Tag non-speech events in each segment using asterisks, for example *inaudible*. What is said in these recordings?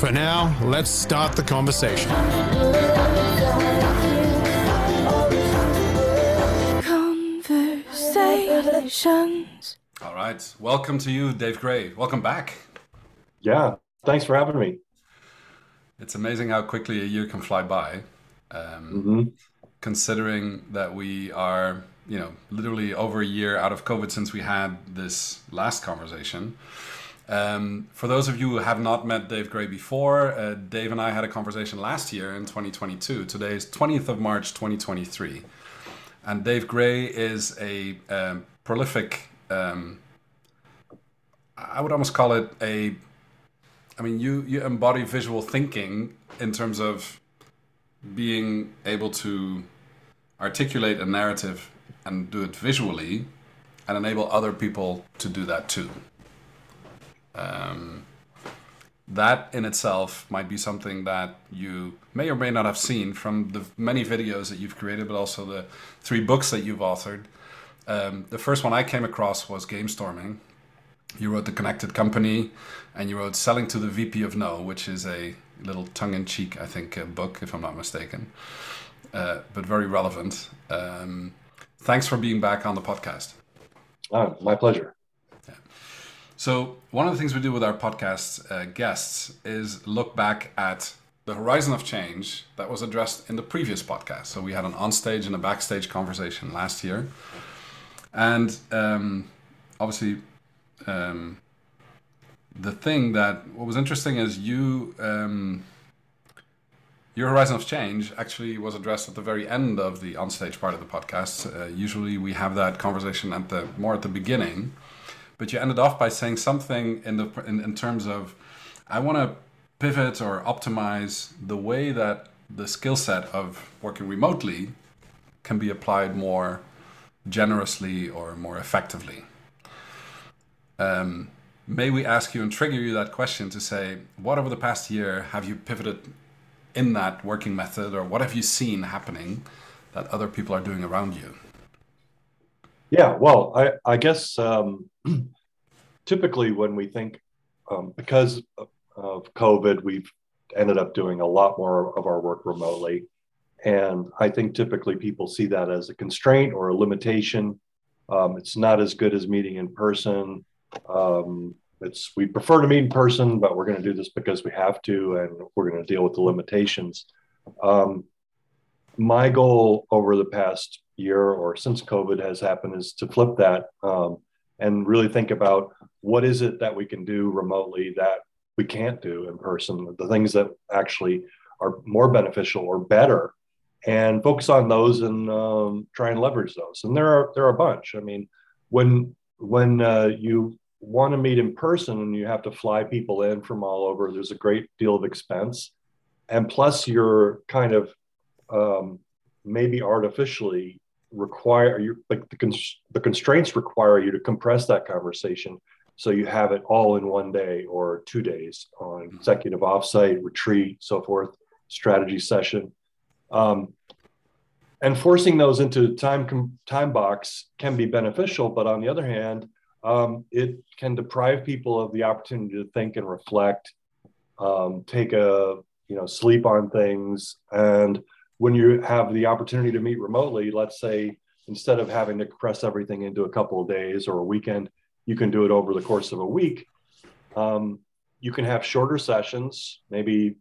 For now, let's start the conversation. Conversations. All right. Welcome to you, Dave Gray. Welcome back. Yeah. Thanks for having me. It's amazing how quickly a year can fly by. Um, mm-hmm. Considering that we are, you know, literally over a year out of COVID since we had this last conversation. Um, for those of you who have not met Dave Gray before, uh, Dave and I had a conversation last year in 2022. Today is 20th of March 2023. And Dave Gray is a um, prolific, um, I would almost call it a, I mean, you, you embody visual thinking in terms of being able to articulate a narrative and do it visually and enable other people to do that too. Um, that in itself might be something that you may or may not have seen from the many videos that you've created, but also the three books that you've authored. Um, the first one I came across was Gamestorming. You wrote The Connected Company, and you wrote Selling to the VP of No, which is a little tongue in cheek, I think, uh, book, if I'm not mistaken, uh, but very relevant. Um, thanks for being back on the podcast. Oh, my pleasure. So, one of the things we do with our podcast uh, guests is look back at the horizon of change that was addressed in the previous podcast. So, we had an onstage and a backstage conversation last year. And um, obviously, um, the thing that what was interesting is you. Um, your horizon of change actually was addressed at the very end of the onstage part of the podcast. Uh, usually, we have that conversation at the more at the beginning, but you ended off by saying something in the in, in terms of I want to pivot or optimize the way that the skill set of working remotely can be applied more generously or more effectively. Um, may we ask you and trigger you that question to say, what over the past year have you pivoted in that working method, or what have you seen happening that other people are doing around you? Yeah, well, I, I guess um, *clears throat* typically when we think, um, because of COVID, we've ended up doing a lot more of our work remotely. And I think typically people see that as a constraint or a limitation. Um, it's not as good as meeting in person. Um, it's we prefer to meet in person, but we're going to do this because we have to, and we're going to deal with the limitations. Um, my goal over the past year or since COVID has happened is to flip that um, and really think about what is it that we can do remotely that we can't do in person, the things that actually are more beneficial or better, and focus on those and um, try and leverage those. And there are there are a bunch. I mean, when when uh, you want to meet in person and you have to fly people in from all over, there's a great deal of expense, and plus you're kind of um, maybe artificially require you like the, cons- the constraints require you to compress that conversation so you have it all in one day or two days on mm-hmm. executive offsite retreat so forth strategy session um, and forcing those into time com- time box can be beneficial but on the other hand um, it can deprive people of the opportunity to think and reflect um, take a you know sleep on things and when you have the opportunity to meet remotely, let's say instead of having to compress everything into a couple of days or a weekend, you can do it over the course of a week. Um, you can have shorter sessions, maybe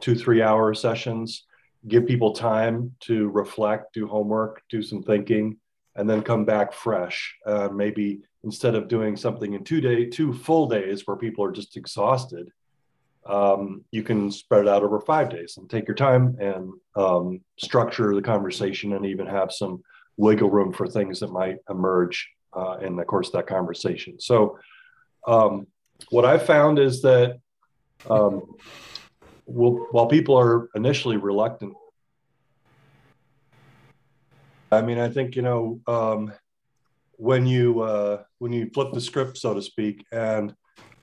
two, three hour sessions, give people time to reflect, do homework, do some thinking, and then come back fresh. Uh, maybe instead of doing something in two day, two full days where people are just exhausted, um, you can spread it out over five days and take your time and um, structure the conversation and even have some wiggle room for things that might emerge uh, in the course of that conversation. So, um, what I've found is that um, we'll, while people are initially reluctant, I mean, I think you know um, when you uh, when you flip the script, so to speak, and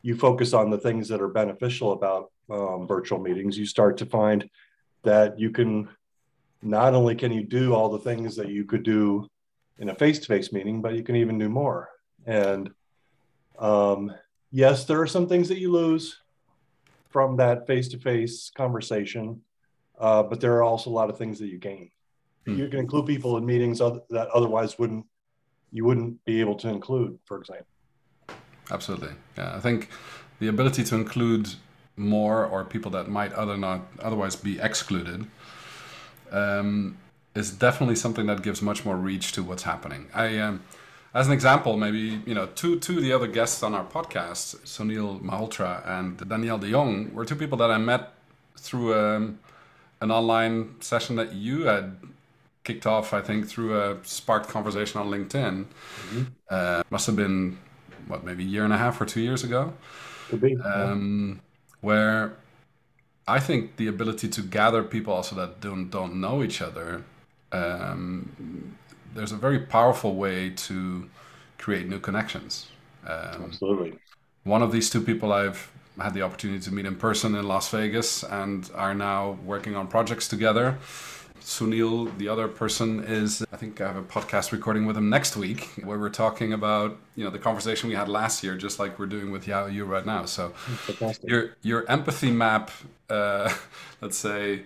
you focus on the things that are beneficial about um, virtual meetings, you start to find that you can not only can you do all the things that you could do in a face-to-face meeting, but you can even do more. And um, yes, there are some things that you lose from that face-to-face conversation, uh, but there are also a lot of things that you gain. Mm. You can include people in meetings that otherwise wouldn't you wouldn't be able to include, for example. Absolutely, yeah. I think the ability to include more or people that might other not otherwise be excluded um, is definitely something that gives much more reach to what's happening. I, um, as an example, maybe you know, two two of the other guests on our podcast, Sunil Malhotra and Danielle De Jong, were two people that I met through um, an online session that you had kicked off, I think, through a sparked conversation on LinkedIn. Mm-hmm. Uh, must have been what maybe a year and a half or two years ago. Could be. Um, where I think the ability to gather people also that don't don't know each other, um, there's a very powerful way to create new connections. Um, Absolutely. One of these two people I've had the opportunity to meet in person in Las Vegas and are now working on projects together. Sunil, the other person, is I think I have a podcast recording with him next week where we're talking about you know the conversation we had last year, just like we're doing with Yao Yu right now. So Fantastic. your your empathy map, uh, *laughs* let's say,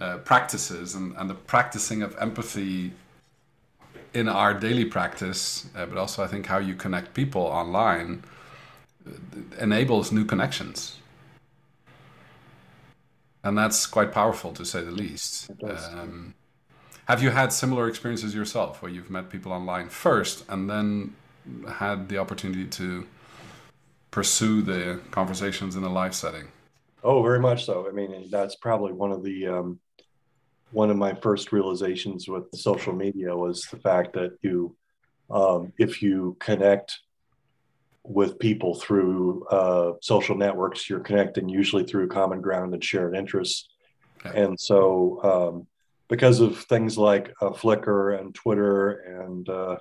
uh, practices and, and the practicing of empathy in our daily practice, uh, but also I think how you connect people online uh, enables new connections and that's quite powerful to say the least. Um, have you had similar experiences yourself, where you've met people online first and then had the opportunity to pursue the conversations in a live setting? Oh, very much so. I mean, that's probably one of the um, one of my first realizations with social media was the fact that you, um, if you connect with people through uh, social networks. You're connecting usually through common ground and shared interests. Okay. And so, um, because of things like uh, Flickr and Twitter and uh,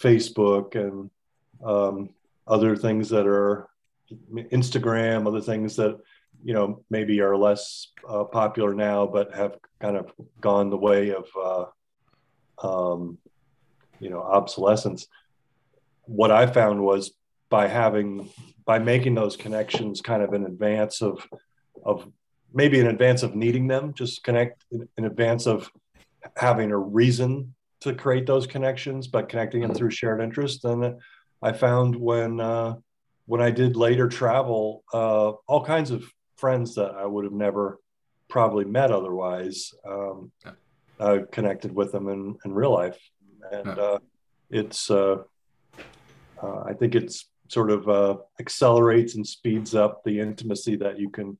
Facebook and um, other things that are Instagram, other things that you know maybe are less uh, popular now, but have kind of gone the way of uh, um, you know obsolescence. What I found was by having by making those connections kind of in advance of of maybe in advance of needing them just connect in, in advance of having a reason to create those connections but connecting them through shared interest and i found when uh, when i did later travel uh, all kinds of friends that i would have never probably met otherwise um, yeah. connected with them in, in real life and yeah. uh, it's uh, uh, i think it's sort of uh, accelerates and speeds up the intimacy that you can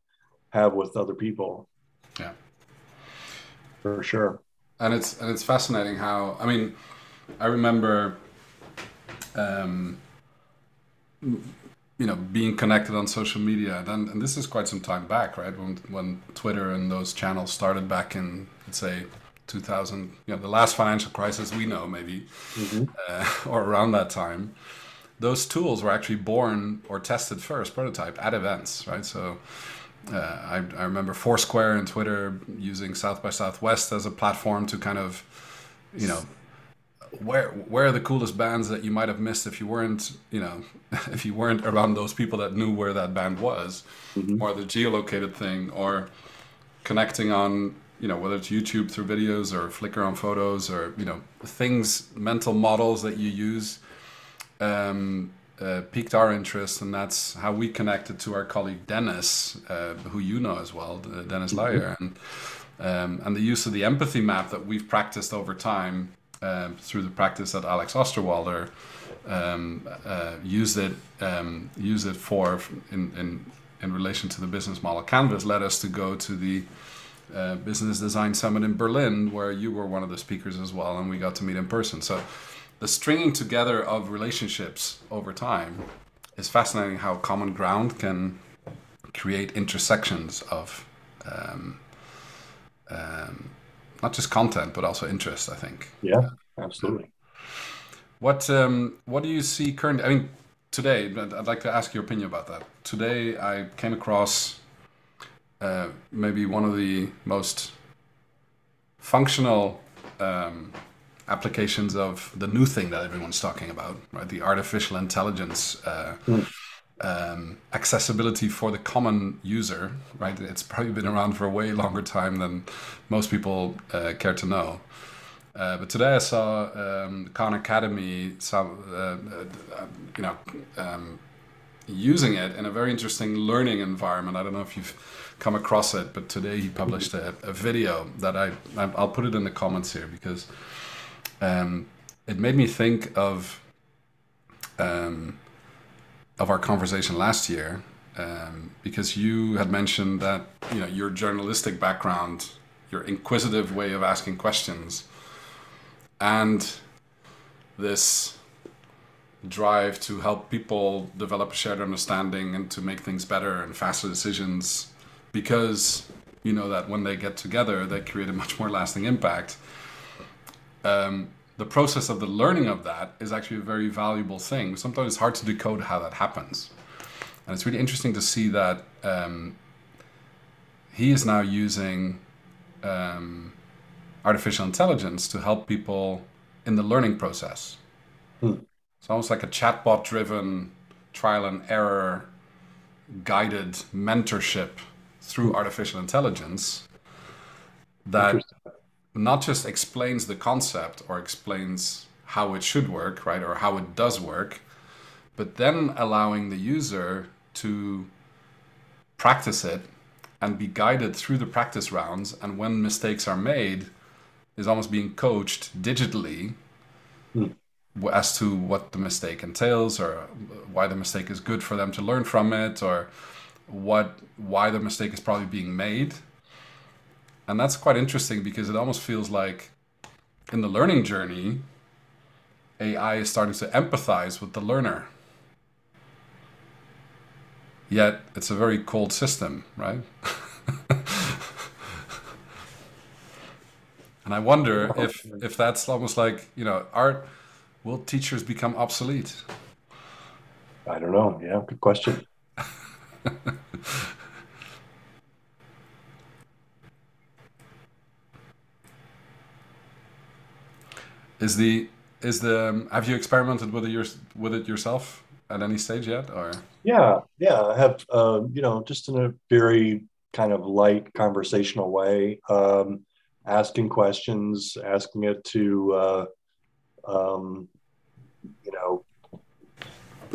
have with other people. Yeah, for sure. And it's and it's fascinating how I mean, I remember, um, you know, being connected on social media. And, and this is quite some time back, right? When when Twitter and those channels started back in, let's say. 2000, you know, the last financial crisis we know, maybe, mm-hmm. uh, *laughs* or around that time those tools were actually born or tested first, prototype at events, right? So uh, I, I remember Foursquare and Twitter using South by Southwest as a platform to kind of, you know, where where are the coolest bands that you might have missed if you weren't, you know, *laughs* if you weren't around those people that knew where that band was, mm-hmm. or the geolocated thing, or connecting on you know whether it's youtube through videos or flickr on photos or you know things mental models that you use um, uh, piqued our interest, and that's how we connected to our colleague Dennis, uh, who you know as well, uh, Dennis mm-hmm. And um, and the use of the empathy map that we've practiced over time uh, through the practice that Alex Osterwalder um, uh, used it um, used it for in, in in relation to the business model. Canvas led us to go to the uh, business design summit in berlin where you were one of the speakers as well and we got to meet in person. So the stringing together of relationships over time is fascinating how common ground can create intersections of um, um, not just content but also interest i think. Yeah absolutely. What um, what do you see currently i mean today i'd like to ask your opinion about that. Today i came across uh, maybe one of the most functional um, applications of the new thing that everyone's talking about, right? The artificial intelligence uh, mm. um, accessibility for the common user, right? It's probably been around for a way longer time than most people uh, care to know. Uh, but today I saw um, Khan Academy, some, uh, uh, you know, um, using it in a very interesting learning environment. I don't know if you've come across it, but today he published a, a video that I I'll put it in the comments here because um, it made me think of um, of our conversation last year um, because you had mentioned that you know your journalistic background, your inquisitive way of asking questions, and this drive to help people develop a shared understanding and to make things better and faster decisions because you know that when they get together they create a much more lasting impact um, the process of the learning of that is actually a very valuable thing. Sometimes it's hard to decode how that happens. And it's really interesting to see that um, he is now using um, artificial intelligence to help people in the learning process. Hmm. It's almost like a chatbot driven trial and error guided mentorship through artificial intelligence that not just explains the concept or explains how it should work, right, or how it does work, but then allowing the user to practice it and be guided through the practice rounds. And when mistakes are made, is almost being coached digitally mm. as to what the mistake entails or why the mistake is good for them to learn from it or what why the mistake is probably being made and that's quite interesting because it almost feels like in the learning journey, AI is starting to empathize with the learner. Yet it's a very cold system, right? *laughs* and I wonder if if that's almost like you know, art will teachers become obsolete? I don't know. Yeah, good question. *laughs* Is the is the um, have you experimented with it your, with it yourself at any stage yet or? Yeah yeah i have uh, you know just in a very kind of light conversational way um, asking questions asking it to uh, um, you know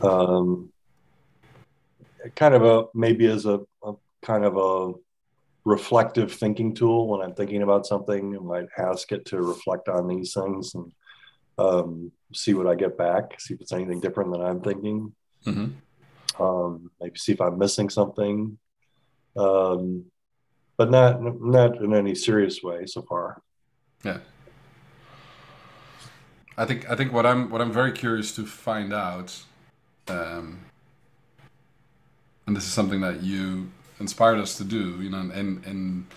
um, kind of a maybe as a, a, kind of a reflective thinking tool when i'm thinking about something i might ask it to reflect on these things and um, see what I get back, see if it's anything different than I'm thinking. Mm-hmm. Um, maybe see if I'm missing something, um, but not not in any serious way so far. Yeah, I think I think what I'm what I'm very curious to find out, um, and this is something that you inspired us to do, you know, and and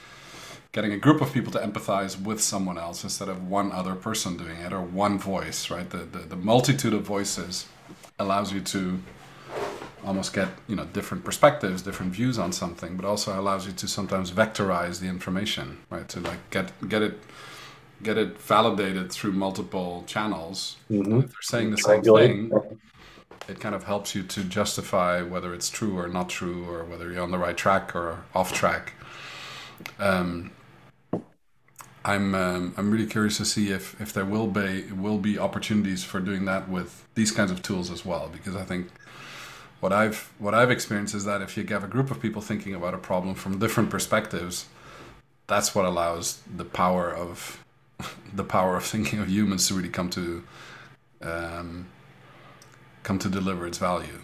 getting a group of people to empathize with someone else instead of one other person doing it or one voice, right? The, the, the multitude of voices allows you to almost get you know different perspectives different views on something but also allows you to sometimes vectorize the information right to like get get it get it validated through multiple channels mm-hmm. if they're saying the same thing it kind of helps you to justify whether it's true or not true or whether you're on the right track or off track um, I'm um, I'm really curious to see if if there will be will be opportunities for doing that with these kinds of tools as well because I think what I've what I've experienced is that if you have a group of people thinking about a problem from different perspectives, that's what allows the power of *laughs* the power of thinking of humans to really come to um, come to deliver its value.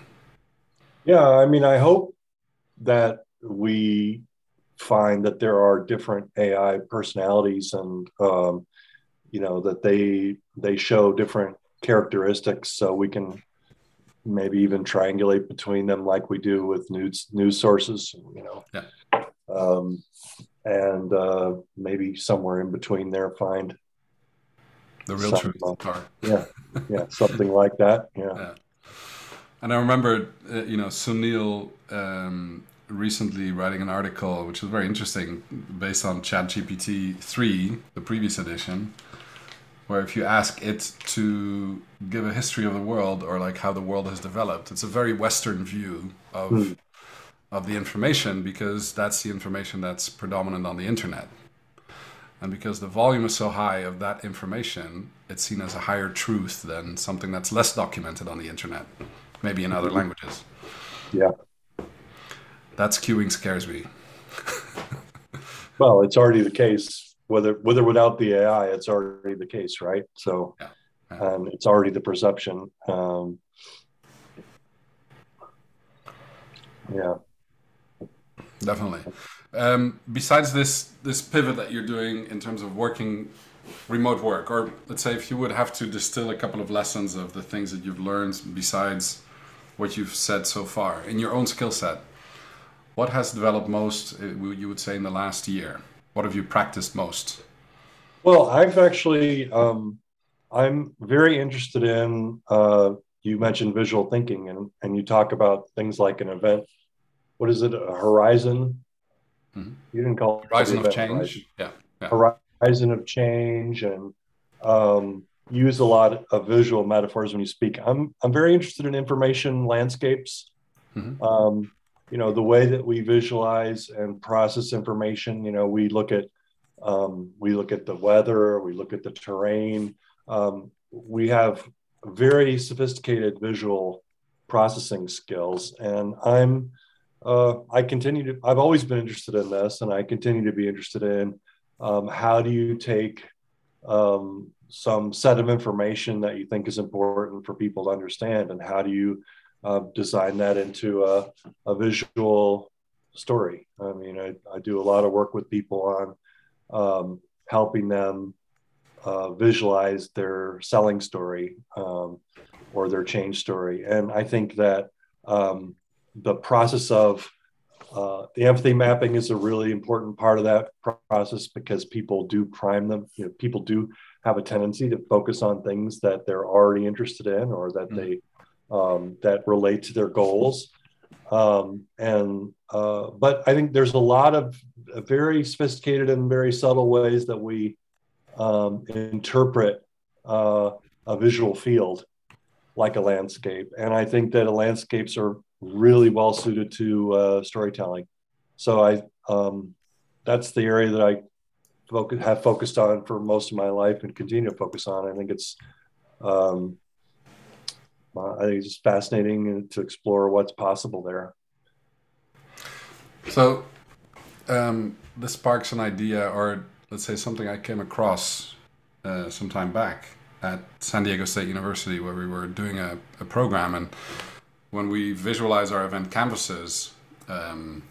Yeah, I mean, I hope that we find that there are different AI personalities and um, you know that they they show different characteristics so we can maybe even triangulate between them like we do with news news sources you know yeah. um, and uh, maybe somewhere in between there find the real truth uh, yeah yeah something like that yeah. yeah. and i remember uh, you know sunil um, recently writing an article which was very interesting based on ChatGPT 3 the previous edition where if you ask it to give a history of the world or like how the world has developed, it's a very Western view of mm. of the information because that's the information that's predominant on the internet. And because the volume is so high of that information, it's seen as a higher truth than something that's less documented on the internet, maybe in other hmm. languages. Yeah. That queuing scares me. well, it's already the case whether whether without the AI, it's already the case, right? So, yeah. Yeah. Um, it's already the perception. Um, yeah, definitely. Um, besides this this pivot that you're doing in terms of working remote work, or let's say if you would have to distill a couple of lessons of the things that you've learned besides what you've said so far in your own skill set, what has developed most? Uh, you would say in the last year. What have you practiced most? Well, I've actually, um, I'm very interested in, uh, you mentioned visual thinking and, and you talk about things like an event. What is it? A horizon? Mm-hmm. You didn't call it horizon of change. Horizon. Yeah. yeah. Horizon of change and um, use a lot of visual metaphors when you speak. I'm, I'm very interested in information landscapes. Mm-hmm. Um, you know the way that we visualize and process information you know we look at um, we look at the weather we look at the terrain. Um, we have very sophisticated visual processing skills and i'm uh, i continue to i've always been interested in this and i continue to be interested in um, how do you take um, some set of information that you think is important for people to understand and how do you uh, design that into a, a, visual story. I mean, I, I, do a lot of work with people on um, helping them uh, visualize their selling story um, or their change story. And I think that um, the process of uh, the empathy mapping is a really important part of that process because people do prime them. You know, people do have a tendency to focus on things that they're already interested in or that mm-hmm. they um, that relate to their goals. Um, and uh, but I think there's a lot of very sophisticated and very subtle ways that we um, interpret uh, a visual field like a landscape, and I think that landscapes are really well suited to uh, storytelling. So I um, that's the area that I focus, have focused on for most of my life and continue to focus on. I think it's um, uh, I think it's just fascinating to explore what's possible there. So, um, this sparks an idea, or let's say something I came across uh, some time back at San Diego State University, where we were doing a, a program, and when we visualize our event canvases, um,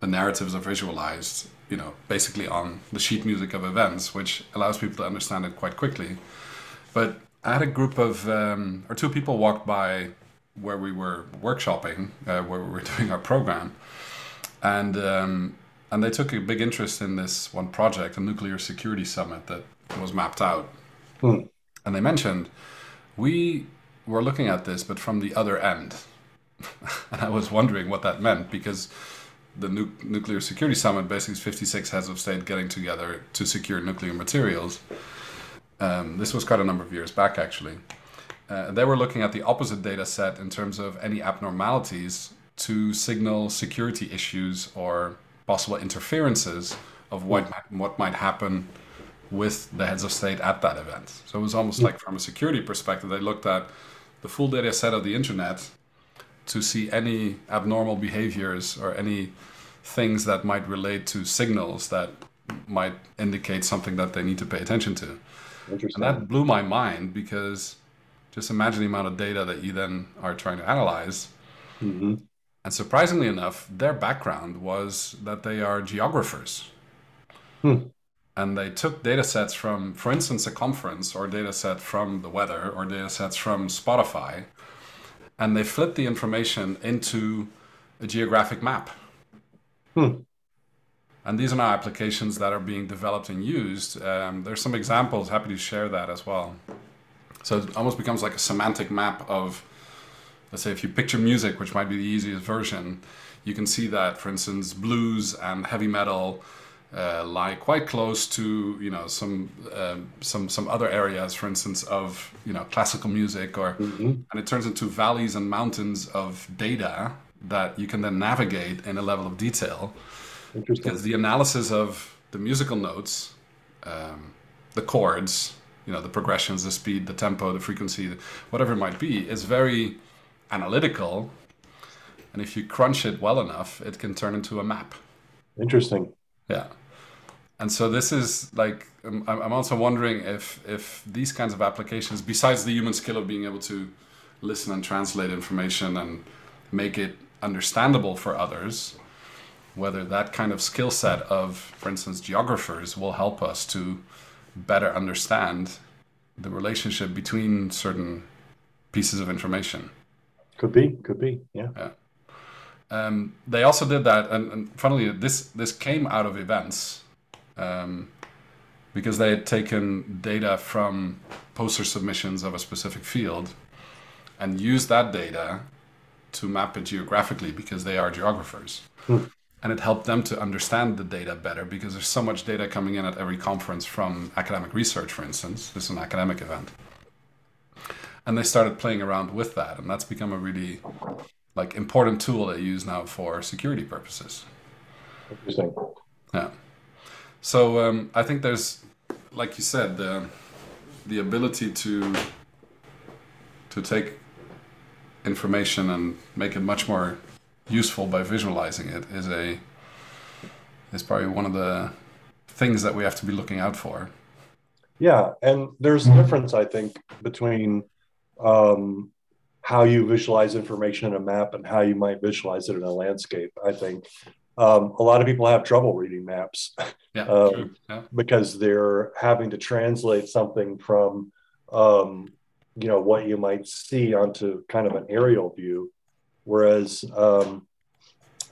the narratives are visualized, you know, basically on the sheet music of events, which allows people to understand it quite quickly. But I had a group of um, or two people walked by where we were workshopping, uh, where we were *laughs* doing our program, and um, and they took a big interest in this one project, a nuclear security summit that was mapped out. Hmm. And they mentioned we were looking at this, but from the other end. *laughs* and I was wondering what that meant because the nu- nuclear security summit basically is 56 heads of state getting together to secure nuclear materials. Um, this was quite a number of years back, actually. Uh, they were looking at the opposite data set in terms of any abnormalities to signal security issues or possible interferences of what what might happen with the heads of state at that event. So it was almost like from a security perspective, they looked at the full data set of the internet to see any abnormal behaviors or any things that might relate to signals that might indicate something that they need to pay attention to. Interesting. And that blew my mind because just imagine the amount of data that you then are trying to analyze. Mm-hmm. And surprisingly enough, their background was that they are geographers. Hmm. And they took data sets from, for instance, a conference or data set from the weather or data sets from Spotify, and they flipped the information into a geographic map. Hmm. And these are now applications that are being developed and used. Um, there's some examples, happy to share that as well. So it almost becomes like a semantic map of, let's say, if you picture music, which might be the easiest version, you can see that, for instance, blues and heavy metal uh, lie quite close to, you know, some um, some some other areas, for instance, of you know classical music, or Mm-hmm. and it turns into valleys and mountains of data that you can then navigate in a level of detail. Because the analysis of the musical notes, um, the chords, you know, the progressions, the speed, the tempo, the frequency, whatever it might be, is very analytical. And if you crunch it well enough, it can turn into a map. Interesting. Yeah. And so this is like I'm I'm also wondering if if these kinds of applications, besides the human skill of being able to listen and translate information and make it understandable for others, whether that kind of skill set of, for instance, geographers will help us to better understand the relationship between certain pieces of information. Could be. Could be. Yeah. Um, they also did that, and, and funnily, this this came out of events um, because they had taken data from poster submissions of a specific field and used that data to map it geographically because they are geographers. And it helped them to understand the data better because there's so much data coming in at every conference from academic research, for instance. This is an academic event. And they started playing around with that, and that's become a really like important tool they use now for security purposes. Interesting. Yeah. So um, I think there's, like you said, the the ability to to take information and make it much more useful by visualizing it is a is probably one of the things that we have to be looking out for. Yeah, and there's a difference, I think, between um, how you visualize information in a map and how you might visualize it in a landscape. I think um, a lot of people have trouble reading maps Yeah. *laughs* Um. Yeah. because they're having to translate something from, um, you know, what you might see onto kind of an aerial view. Whereas um,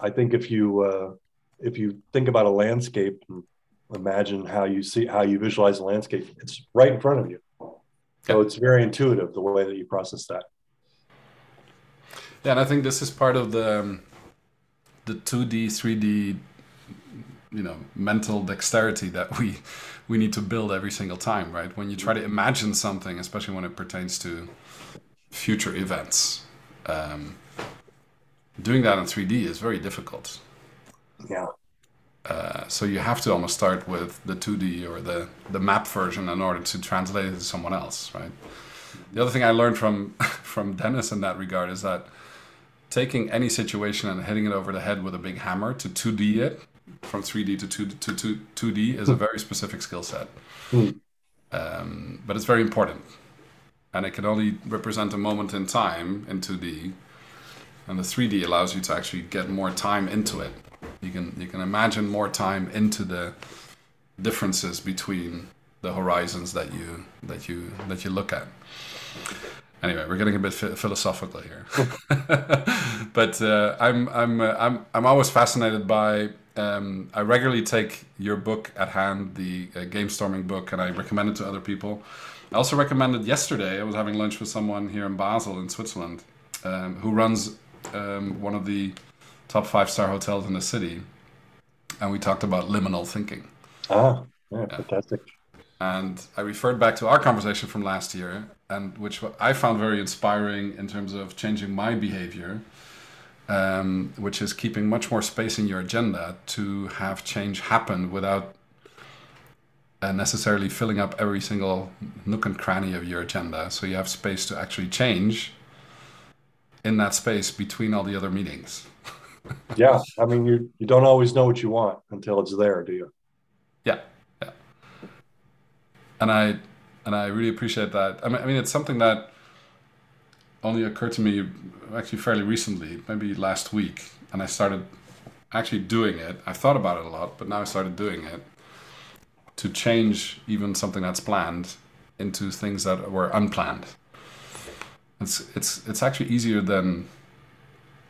I think if you uh, if you think about a landscape and imagine how you see how you visualize a landscape, it's right in front of you. So it's very intuitive the way that you process that. Yeah, and I think this is part of the um, the two D, three D, you know, mental dexterity that we we need to build every single time, right? When you try to imagine something, especially when it pertains to future events, um, doing that in three D is very difficult. Yeah. Uh, so you have to almost start with the 2D or the, the map version in order to translate it to someone else, right? The other thing I learned from *laughs* from Dennis in that regard is that taking any situation and hitting it over the head with a big hammer to 2D it from 3D to 2 to 2, 2D is a very specific skill set. Hmm. Um, but it's very important. And it can only represent a moment in time in 2D. And the 3D allows you to actually get more time into it. You can you can imagine more time into the differences between the horizons that you that you that you look at. Anyway, we're getting a bit ph- philosophical here, *laughs* but uh, I'm I'm uh, I'm I'm always fascinated by. Um, I regularly take your book at hand, the uh, game storming book, and I recommend it to other people. I also recommended yesterday. I was having lunch with someone here in Basel, in Switzerland, um, who runs um, one of the top five star hotels in the city, and we talked about liminal thinking. Ah, yeah, fantastic. And I referred back to our conversation from last year, and which I found very inspiring in terms of changing my behavior, um, which is keeping much more space in your agenda to have change happen without uh, necessarily filling up every single nook and cranny of your agenda. So you have space to actually change in that space between all the other meetings. *laughs* Yeah, I mean, you you don't always know what you want until it's there, do you? Yeah, yeah. And I and I really appreciate that. I mean, I mean, it's something that only occurred to me actually fairly recently, maybe last week, and I started actually doing it. I thought about it a lot, but now I started doing it to change even something that's planned into things that were unplanned. It's it's it's actually easier than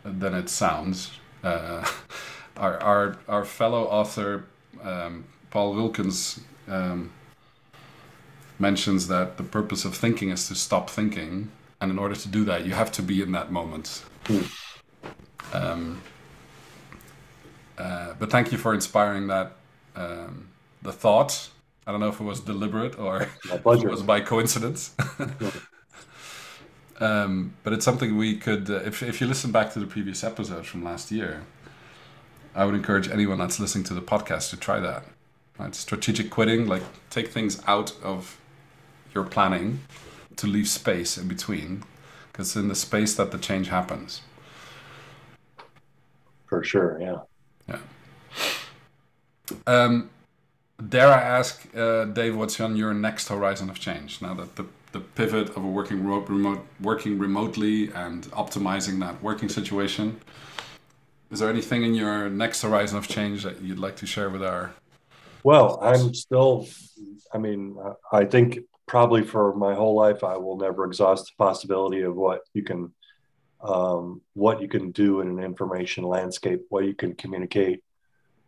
than it sounds. Uh, *laughs* our, our our fellow author um, Paul Rulkens um, mentions that the purpose of thinking is to stop thinking, and in order to do that, you have to be in that moment. Um, uh, but thank you for inspiring that um, the thought. I don't know if it was deliberate or *laughs* it was by coincidence. *laughs* um, but it's something we could, uh, if, if you listen back to the previous episode from last year, I would encourage anyone that's listening to the podcast to try that. Right? Strategic quitting, like take things out of your planning to leave space in between, because in the space that the change happens. For sure, yeah. Yeah. Um, dare I ask, uh, Dave, what's on your next horizon of change now that the, the pivot of a working remote, remote working remotely and optimizing that working situation? Is there anything in your next horizon of change that you'd like to share with our? Well, I'm still. I mean, I think probably for my whole life, I will never exhaust the possibility of what you can, um, what you can do in an information landscape, what you can communicate,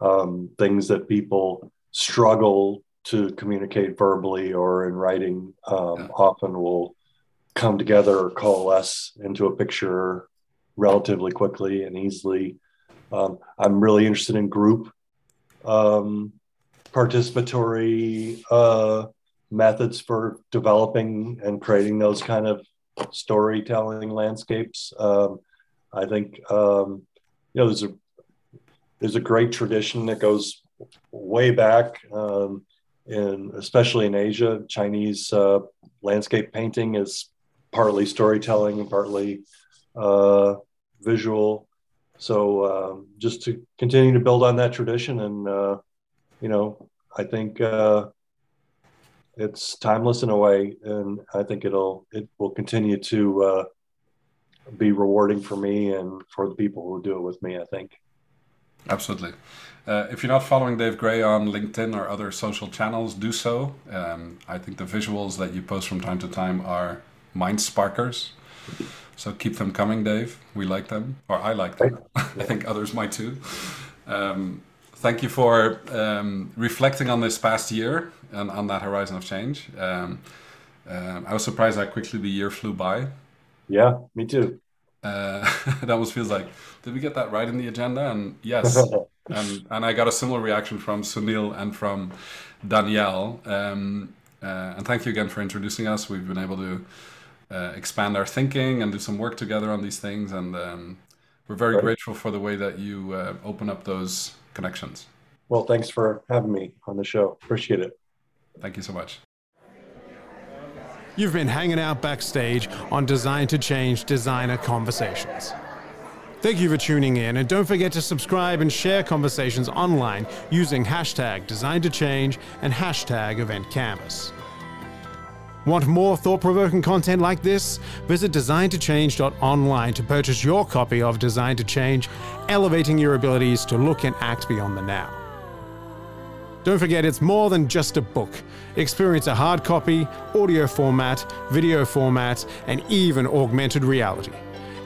um, things that people struggle to communicate verbally or in writing um, yeah. often will come together or coalesce into a picture relatively quickly and easily. Um, I'm really interested in group um, participatory uh, methods for developing and creating those kind of storytelling landscapes. Um, I think um, you know there's a there's a great tradition that goes way back, um, in especially in Asia. Chinese uh, landscape painting is partly storytelling and partly uh, visual. So um, just to continue to build on that tradition, and uh, you know, I think uh, it's timeless in a way, and I think it'll it will continue to uh, be rewarding for me and for the people who do it with me. I think. Absolutely. Uh, if you're not following Dave Gray on LinkedIn or other social channels, do so. Um, I think the visuals that you post from time to time are mind sparkers. So keep them coming, Dave. We like them, or I like them. *laughs* I think others might too. Um, thank you for um, reflecting on this past year and on that horizon of change. Um, um, I was surprised how quickly the year flew by. Yeah, me too. Uh, *laughs* it almost feels like, did we get that right in the agenda? And yes, *laughs* and and I got a similar reaction from Sunil and from Danielle. Um, uh, and thank you again for introducing us. We've been able to uh, expand our thinking and do some work together on these things, and um, we're very right. grateful for the way that you uh, open up those connections. Well, thanks for having me on the show. Appreciate it. Thank you so much. You've been hanging out backstage on Design to Change Designer Conversations. Thank you for tuning in, and don't forget to subscribe and share conversations online using hashtag Design to Change and hashtag Event Canvas. Want more thought provoking content like this? Visit designtochange.online to purchase your copy of Design to Change, elevating your abilities to look and act beyond the now. Don't forget, it's more than just a book. Experience a hard copy, audio format, video format, and even augmented reality.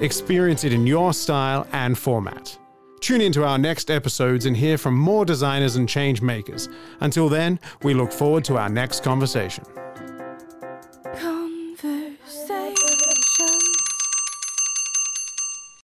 Experience it in your style and format. Tune into our next episodes and hear from more designers and change makers. Until then, we look forward to our next conversation.